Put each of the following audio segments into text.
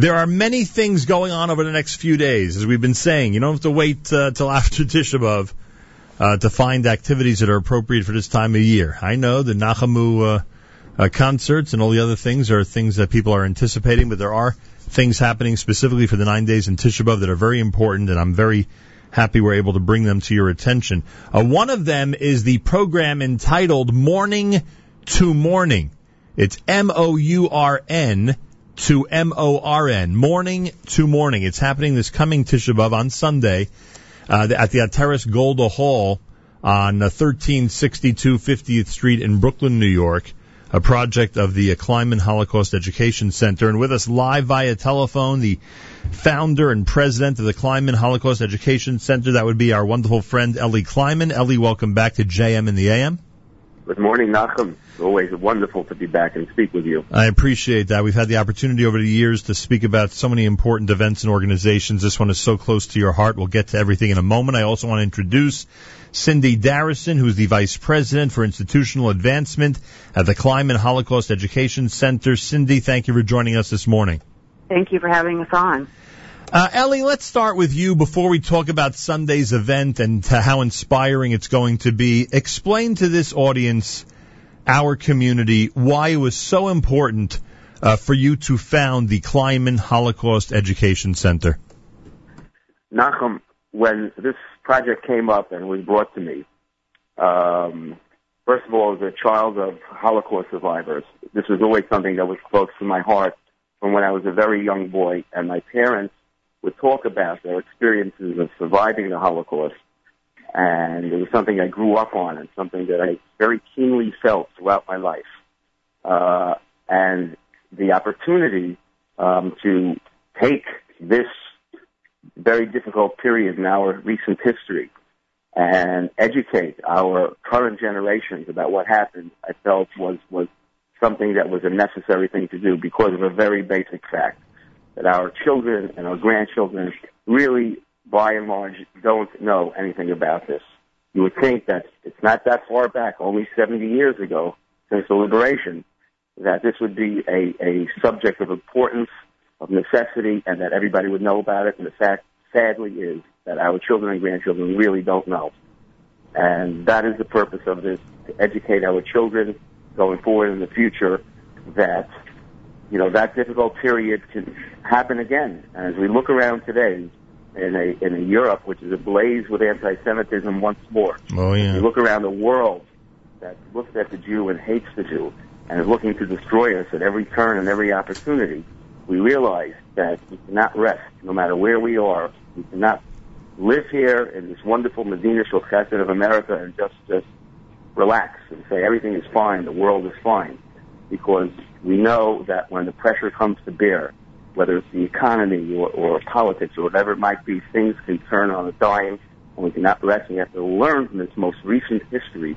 There are many things going on over the next few days, as we've been saying. You don't have to wait uh, till after Tisha B'Av uh, to find activities that are appropriate for this time of year. I know the Nachamu uh, uh, concerts and all the other things are things that people are anticipating, but there are things happening specifically for the nine days in Tisha B'Av that are very important, and I'm very happy we're able to bring them to your attention. Uh, one of them is the program entitled Morning to Morning. It's M-O-U-R-N to M-O-R-N. Morning to Morning. It's happening this coming Tisha B'Av on Sunday uh, at the Atteres Golda Hall on uh, 1362 50th Street in Brooklyn, New York a project of the Kleinman Holocaust Education Center. And with us live via telephone, the founder and president of the Kleinman Holocaust Education Center, that would be our wonderful friend Ellie Kleinman. Ellie, welcome back to JM in the AM. Good morning, Nachum. It's always wonderful to be back and speak with you. I appreciate that. We've had the opportunity over the years to speak about so many important events and organizations. This one is so close to your heart. We'll get to everything in a moment. I also want to introduce Cindy Darrison, who's the Vice President for Institutional Advancement at the Kleinman Holocaust Education Center. Cindy, thank you for joining us this morning. Thank you for having us on. Uh, Ellie, let's start with you before we talk about Sunday's event and how inspiring it's going to be. Explain to this audience, our community, why it was so important uh, for you to found the Kleinman Holocaust Education Center. Nachum, when this project came up and was brought to me, um, first of all, as a child of Holocaust survivors, this was always something that was close to my heart from when I was a very young boy, and my parents would talk about their experiences of surviving the Holocaust, and it was something I grew up on and something that I very keenly felt throughout my life. Uh, and the opportunity um, to take this very difficult period in our recent history and educate our current generations about what happened, I felt was, was something that was a necessary thing to do because of a very basic fact that our children and our grandchildren really, by and large, don't know anything about this. You would think that it's not that far back, only 70 years ago, since the liberation, that this would be a, a subject of importance of necessity and that everybody would know about it. And the fact, sadly, is that our children and grandchildren really don't know. And that is the purpose of this, to educate our children going forward in the future that, you know, that difficult period can happen again. And as we look around today, in a, in a Europe which is ablaze with anti-Semitism once more. Oh, yeah. You look around the world that looks at the Jew and hates the Jew and is looking to destroy us at every turn and every opportunity we realize that we cannot rest no matter where we are. We cannot live here in this wonderful Medina shel chesed of America and just, just relax and say everything is fine, the world is fine. Because we know that when the pressure comes to bear, whether it's the economy or, or politics or whatever it might be, things can turn on a dime and we cannot rest. We have to learn from this most recent history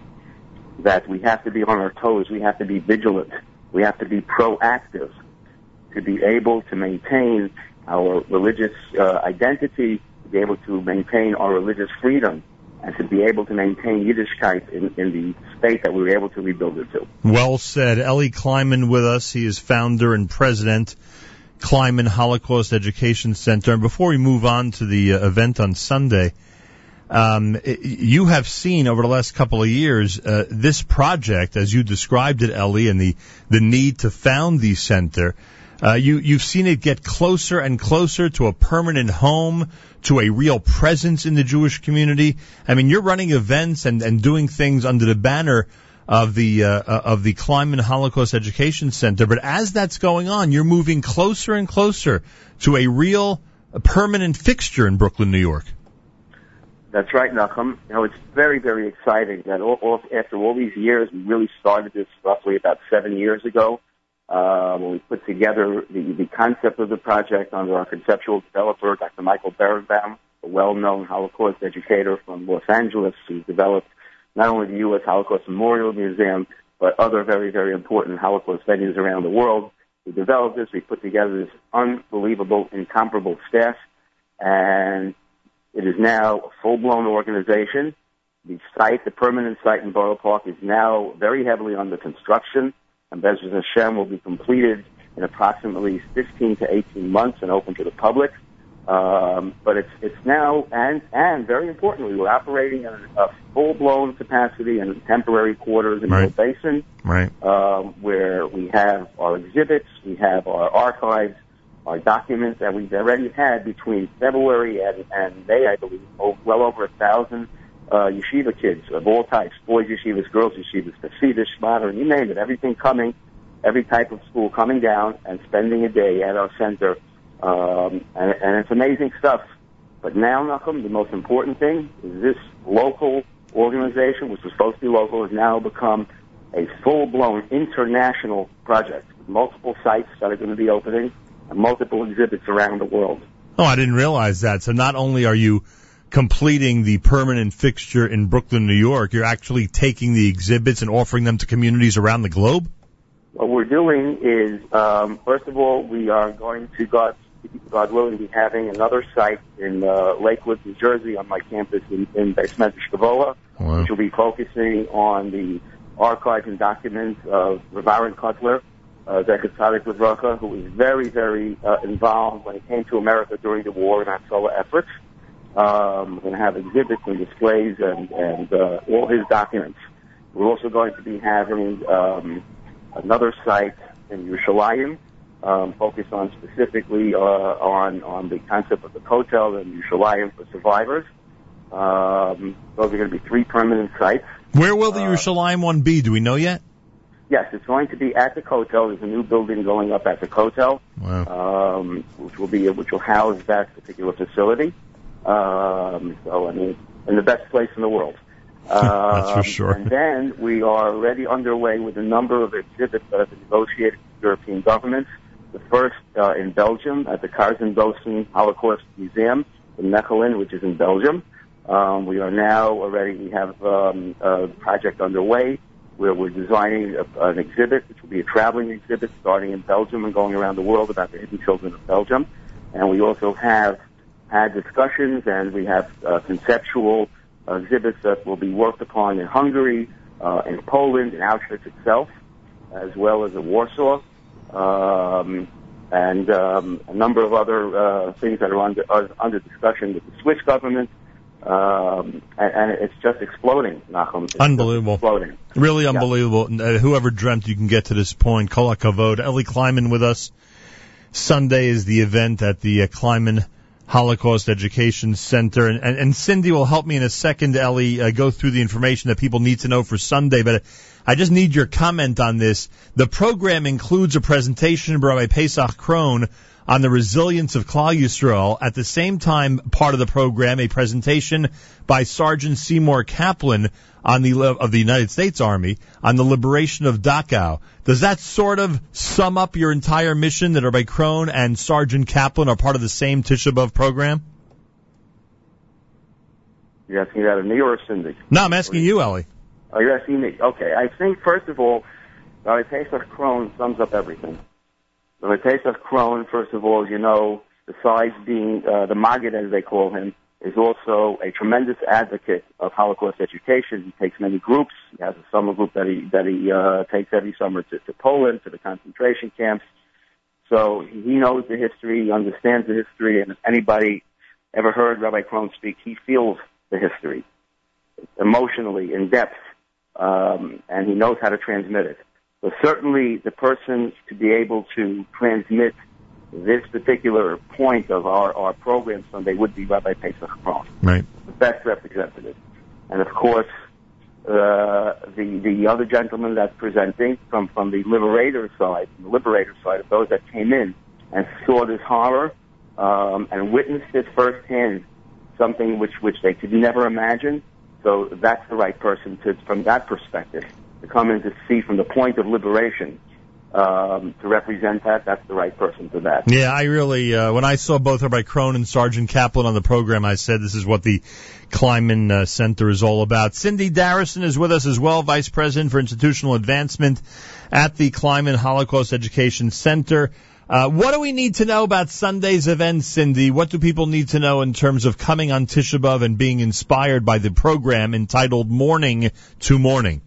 that we have to be on our toes. We have to be vigilant. We have to be proactive to be able to maintain our religious uh, identity, to be able to maintain our religious freedom, and to be able to maintain Yiddishkeit in, in the state that we were able to rebuild it to. Well said. Ellie Kleinman with us. He is founder and president, Kleinman Holocaust Education Center. And before we move on to the uh, event on Sunday, um, you have seen over the last couple of years uh, this project, as you described it, Ellie, and the the need to found the center. Uh, you, you've seen it get closer and closer to a permanent home, to a real presence in the Jewish community. I mean, you're running events and, and doing things under the banner of the uh, of the Kleinman Holocaust Education Center. But as that's going on, you're moving closer and closer to a real a permanent fixture in Brooklyn, New York. That's right, Nachum. You know, it's very, very exciting that all, all, after all these years, we really started this roughly about seven years ago uh, when we put together the, the concept of the project under our conceptual developer, Dr. Michael Berenbaum, a well-known Holocaust educator from Los Angeles who developed not only the U.S. Holocaust Memorial Museum, but other very, very important Holocaust venues around the world. We developed this. We put together this unbelievable, incomparable staff, and it is now a full-blown organization. The site, the permanent site in Borough Park, is now very heavily under construction and Bezras Hashem will be completed in approximately 15 to 18 months and open to the public. Um, but it's it's now and and very importantly, we're operating at a full blown capacity in temporary quarters in Right. the Basin, Right. um, where we have our exhibits, we have our archives, our documents that we've already had between February and, and May, I believe, oh, well over a thousand uh, yeshiva kids of all types, boys yeshivas, girls yeshivas, Hasidish, modern, you name it, everything coming, every type of school coming down and spending a day at our center. Um, and, and it's amazing stuff. But now, Nachum, the most important thing is this local organization, which was supposed to be local, has now become a full-blown international project with multiple sites that are going to be opening and multiple exhibits around the world. Oh, I didn't realize that. So not only are you completing the permanent fixture in Brooklyn, New York, you're actually taking the exhibits and offering them to communities around the globe? What we're doing is, um, first of all, we are going to, God, God willing, be having another site in uh, Lakewood, New Jersey, on my campus in, in Basement Shkavola, Wow. which will be focusing on the archives and documents of Aaron Kotler, uh, Zecher Tzadik Livracha, who was very, very uh, involved when he came to America during the war and Hatzalah efforts. Um, we're going to have exhibits and displays and, and uh, all his documents. We're also going to be having um, another site in Yerushalayim, um, focused on specifically uh, on on the concept of the hotel in Yerushalayim for survivors. Um, those are going to be three permanent sites. Where will the Uh, Yerushalayim one be? Do we know yet? Yes, it's going to be at the Kotel. There's a new building going up at the Kotel, Wow. um, which will be which will house that particular facility. Um, so I mean, in the best place in the world. That's for Um, sure. And then we are already underway with a number of exhibits that have been negotiated with European governments. The first uh, in Belgium at the Kazerne Dossin Holocaust Museum in Mechelen, which is in Belgium. Um, we are now already, we have um, a project underway where we're designing a, an exhibit, which will be a traveling exhibit starting in Belgium and going around the world about the hidden children of Belgium. And we also have had discussions and we have uh, conceptual exhibits that will be worked upon in Hungary, uh, in Poland, in Auschwitz itself, as well as in Warsaw, um, and um, a number of other uh, things that are under, under discussion with the Swiss government. Um, and, and it's just exploding, Nachum. It's Unbelievable. Exploding. Really unbelievable. Uh, whoever dreamt you can get to this point. Kol Kavod. Ellie Kleinman with us. Sunday is the event at the uh, Kleinman Holocaust Education Center. And, and, and Cindy will help me in a second, Ellie, uh, go through the information that people need to know for Sunday. But I just need your comment on this. The program includes a presentation by Pesach Krohn on the resilience of Klal At the same time, part of the program, a presentation by Sergeant Seymour Kaplan on the of the United States Army on the liberation of Dachau. Does that sort of sum up your entire mission that Rabbi Krohn and Sergeant Kaplan are part of the same Tisha B'Av program? You're asking that of me or Cindy? No, I'm asking you, Ellie. Oh, you're asking me. Okay. I think, first of all, Rabbi Pesach Krohn sums up everything. Rabbi Pesach Krohn, first of all, you know, besides being uh, the Maggid, as they call him, is also a tremendous advocate of Holocaust education. He takes many groups. He has a summer group that he that he uh, takes every summer to, to Poland, to the concentration camps. So he knows the history, he understands the history, and if anybody ever heard Rabbi Krohn speak, he feels the history emotionally, in depth, um, and he knows how to transmit it. So certainly the person to be able to transmit this particular point of our, our program Sunday would be Rabbi Pesach Krohn, Right. the best representative. And of course, uh, the the other gentleman that's presenting from from the liberator side, the liberator side of those that came in and saw this horror um, and witnessed it firsthand, something which which they could never imagine. So that's the right person to, from that perspective, to come in to see from the point of liberation, um, to represent that. That's the right person for that. Yeah, I really, uh, when I saw both Rabbi Krohn and Sergeant Kaplan on the program, I said this is what the Kleinman uh, Center is all about. Cindy Darrison is with us as well, Vice President for Institutional Advancement at the Kleinman Holocaust Education Center. Uh, what do we need to know about Sunday's event, Cindy? What do people need to know in terms of coming on Tisha B'Av and being inspired by the program entitled Morning to Morning?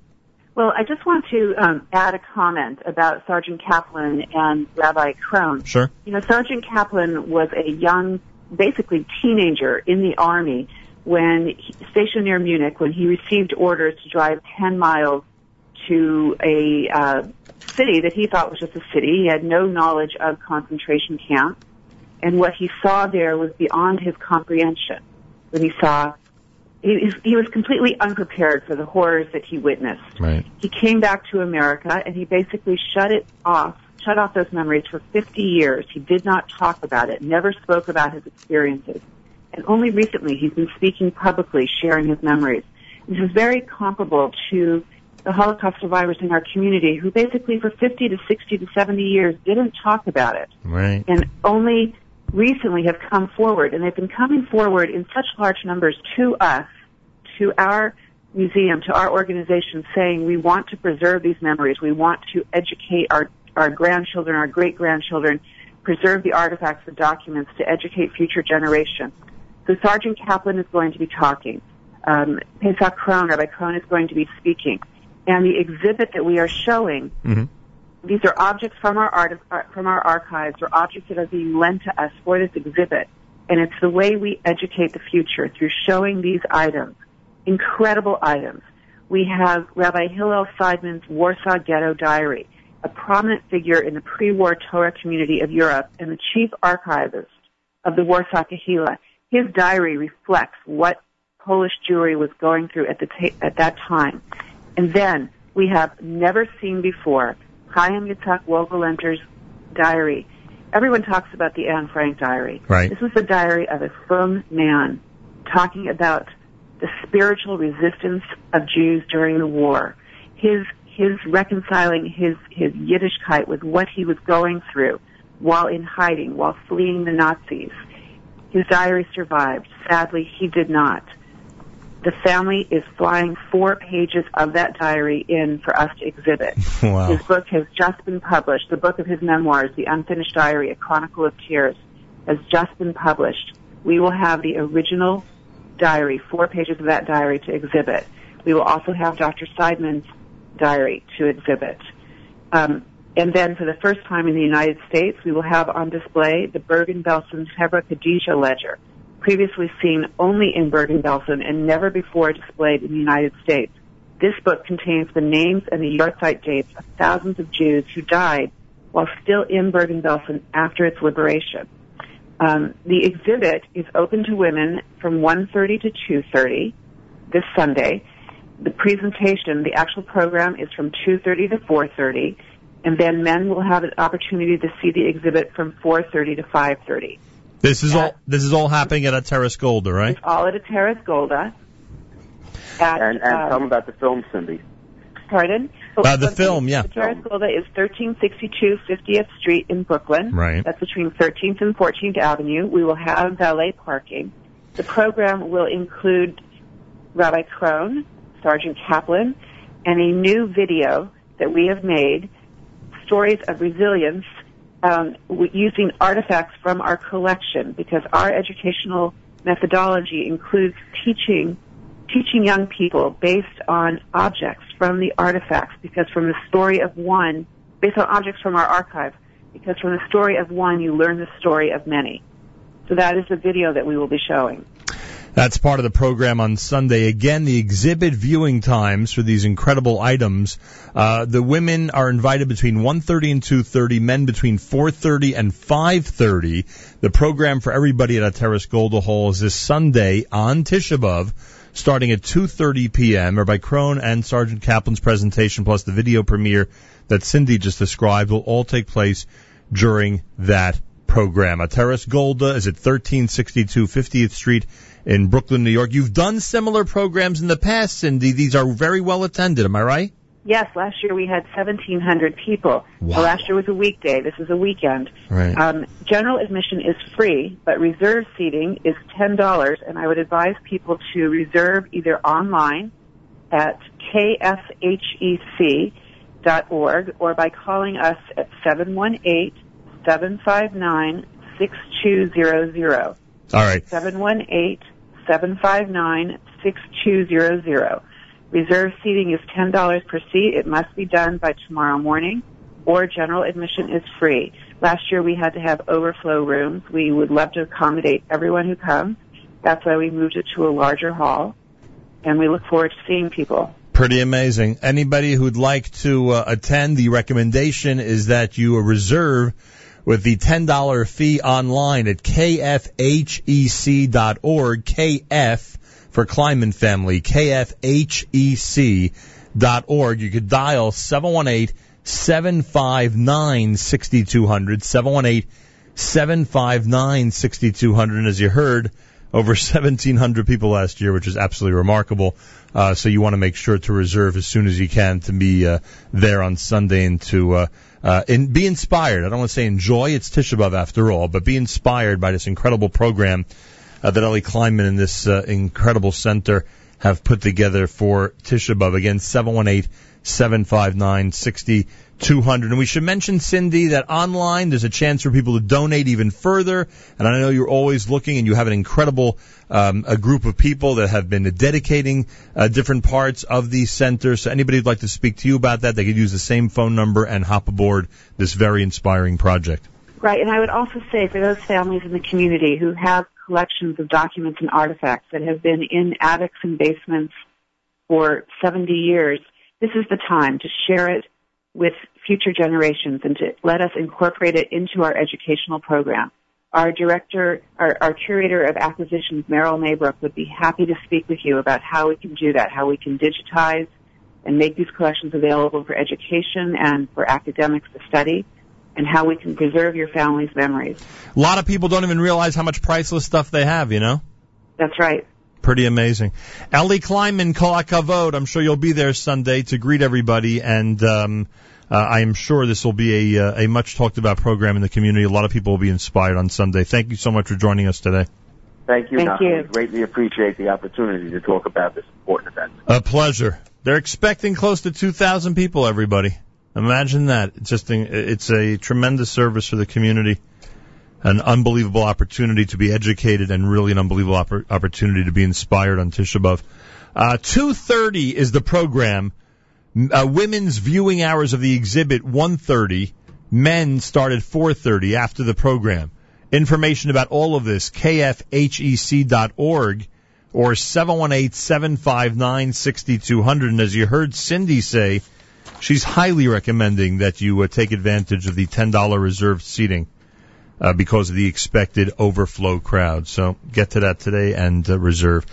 Well, I just want to um, add a comment about Sergeant Kaplan and Rabbi Krohn. Sure. You know, Sergeant Kaplan was a young, basically teenager in the Army when he, stationed near Munich when he received orders to drive 10 miles to a uh, city that he thought was just a city. He had no knowledge of concentration camps. And what he saw there was beyond his comprehension. When he saw he, he was completely unprepared for the horrors that he witnessed. Right. He came back to America and he basically shut it off, shut off those memories for 50 years. He did not talk about it, never spoke about his experiences. And only recently he's been speaking publicly, sharing his memories. This is very comparable to the Holocaust survivors in our community who basically for 50 to 60 to 70 years didn't talk about it. Right. And only recently have come forward and they've been coming forward in such large numbers to us to our museum, to our organization saying we want to preserve these memories. We want to educate our, our grandchildren, our great grandchildren, preserve the artifacts, the documents to educate future generations. So Sergeant Kaplan is going to be talking. Um, Pesach Krohn, Rabbi Krohn is going to be speaking. And the exhibit that we are showing, hmm these are objects from our art, from our archives or objects that are being lent to us for this exhibit. And it's the way we educate the future through showing these items incredible items. We have Rabbi Hillel Seidman's Warsaw Ghetto Diary, a prominent figure in the pre-war Torah community of Europe and the chief archivist of the Warsaw Kahila. His diary reflects what Polish Jewry was going through at, the ta- at that time. And then we have never seen before Chaim Yitzhak Wolgelernter's diary. Everyone talks about the Anne Frank diary. Right. This is the diary of a frum man talking about the spiritual resistance of Jews during the war. His his reconciling his his Yiddishkeit with what he was going through while in hiding, while fleeing the Nazis. His diary survived. Sadly, he did not. The family is flying four pages of that diary in for us to exhibit. Wow. His book has just been published. The book of his memoirs, The Unfinished Diary, A Chronicle of Tears, has just been published. We will have the original diary, four pages of that diary to exhibit. We will also have Dr. Seidman's diary to exhibit. Um, and then for the first time in the United States, we will have on display the Bergen-Belsen Hebra Kadisha ledger, previously seen only in Bergen-Belsen and never before displayed in the United States. This book contains the names and the yahrzeit dates of thousands of Jews who died while still in Bergen-Belsen after its liberation. Um, the exhibit is open to women from 1.30 to 2.30 this Sunday. The presentation, the actual program is from 2.30 to 4.30, and then men will have an opportunity to see the exhibit from 4.30 to 5.30. This is all this is all happening at Atteres Golda, right? It's all at Atteres Golda. At, And, and um, tell them about the film, Cindy. Pardon? Uh, the film, yeah. The Terrace Golda is 1362 50th Street in Brooklyn. Right. That's between 13th and 14th Avenue. We will have valet parking. The program will include Rabbi Krohn, Sergeant Kaplan, and a new video that we have made, stories of resilience, um, using artifacts from our collection because our educational methodology includes teaching teaching young people based on objects from the artifacts because from the story of one based on objects from our archive because from the story of one you learn the story of many. So that is the video that we will be showing That's part of the program on Sunday. Again, the exhibit viewing times for these incredible items. Uh, the women are invited between 1.30 and 2.30, men between 4.30 and 5.30. The program for everybody at Atteres Golda Hall is this Sunday on Tisha B'Av, starting at 2.30 p.m. Rabbi Krohn and Sergeant Kaplan's presentation plus the video premiere that Cindy just described will all take place during that program. Atteres Golda is at 1362 50th Street in Brooklyn, New York. You've done similar programs in the past, Cindy. These are very well attended. Am I right? yes last year we had 1700 people Wow. Well, last year was a weekday this is a weekend Right. um, general admission is free but reserve seating is $10 and i would advise people to reserve either online at kfhec.org or by calling us at 718-759-6200. All right. 718-759-6200. Reserve seating is $10 per seat. It must be done by tomorrow morning or general admission is free. Last year we had to have overflow rooms. We would love to accommodate everyone who comes. That's why we moved it to a larger hall and we look forward to seeing people. Pretty amazing. Anybody who'd like to uh, attend, the recommendation is that you reserve with the $10 fee online at kfhec.org, KF for Kleinman Family, kfhec.org. You could dial 718 759 6200, 718 759 6200. And as you heard, over 1,700 people last year, which is absolutely remarkable. Uh, so you want to make sure to reserve as soon as you can to be uh, there on Sunday and to uh, uh, and be inspired. I don't want to say enjoy; it's Tisha B'av after all, but be inspired by this incredible program uh, that Ellie Kleinman and this uh, incredible center have put together for Tisha B'av. Again, seven one eight seven five nine sixty 200. And we should mention, Cindy, that online there's a chance for people to donate even further. And I know you're always looking and you have an incredible um, a group of people that have been dedicating uh, different parts of these centers. So anybody who'd like to speak to you about that, they could use the same phone number and hop aboard this very inspiring project. Right. And I would also say for those families in the community who have collections of documents and artifacts that have been in attics and basements for 70 years, this is the time to share it with future generations and to let us incorporate it into our educational program. Our director, our, our curator of acquisitions, Meryl Maybrook, would be happy to speak with you about how we can do that, how we can digitize and make these collections available for education and for academics to study and how we can preserve your family's memories. A lot of people don't even realize how much priceless stuff they have, you know? That's right. Pretty amazing. Ellie Kleinman, Kol HaKavod. I'm sure you'll be there Sunday to greet everybody and, um, uh, I am sure this will be a, uh, a much talked about program in the community. A lot of people will be inspired on Sunday. Thank you so much for joining us today. Thank you. Thank you. We greatly appreciate the opportunity to talk about this important event. A pleasure. They're expecting close to 2,000 people, everybody. Imagine that. It's just, it's a tremendous service for the community. An unbelievable opportunity to be educated and really an unbelievable oppor- opportunity to be inspired on Tisha B'Av. Uh, 2.30 is the program. Uh, women's viewing hours of the exhibit 1.30. Men start at 4.30 after the program. Information about all of this, kfhec.org or 718-759-6200. And as you heard Cindy say, she's highly recommending that you uh, take advantage of the $10 reserved seating. Uh, because of the expected overflow crowd. So get to that today and uh, reserve.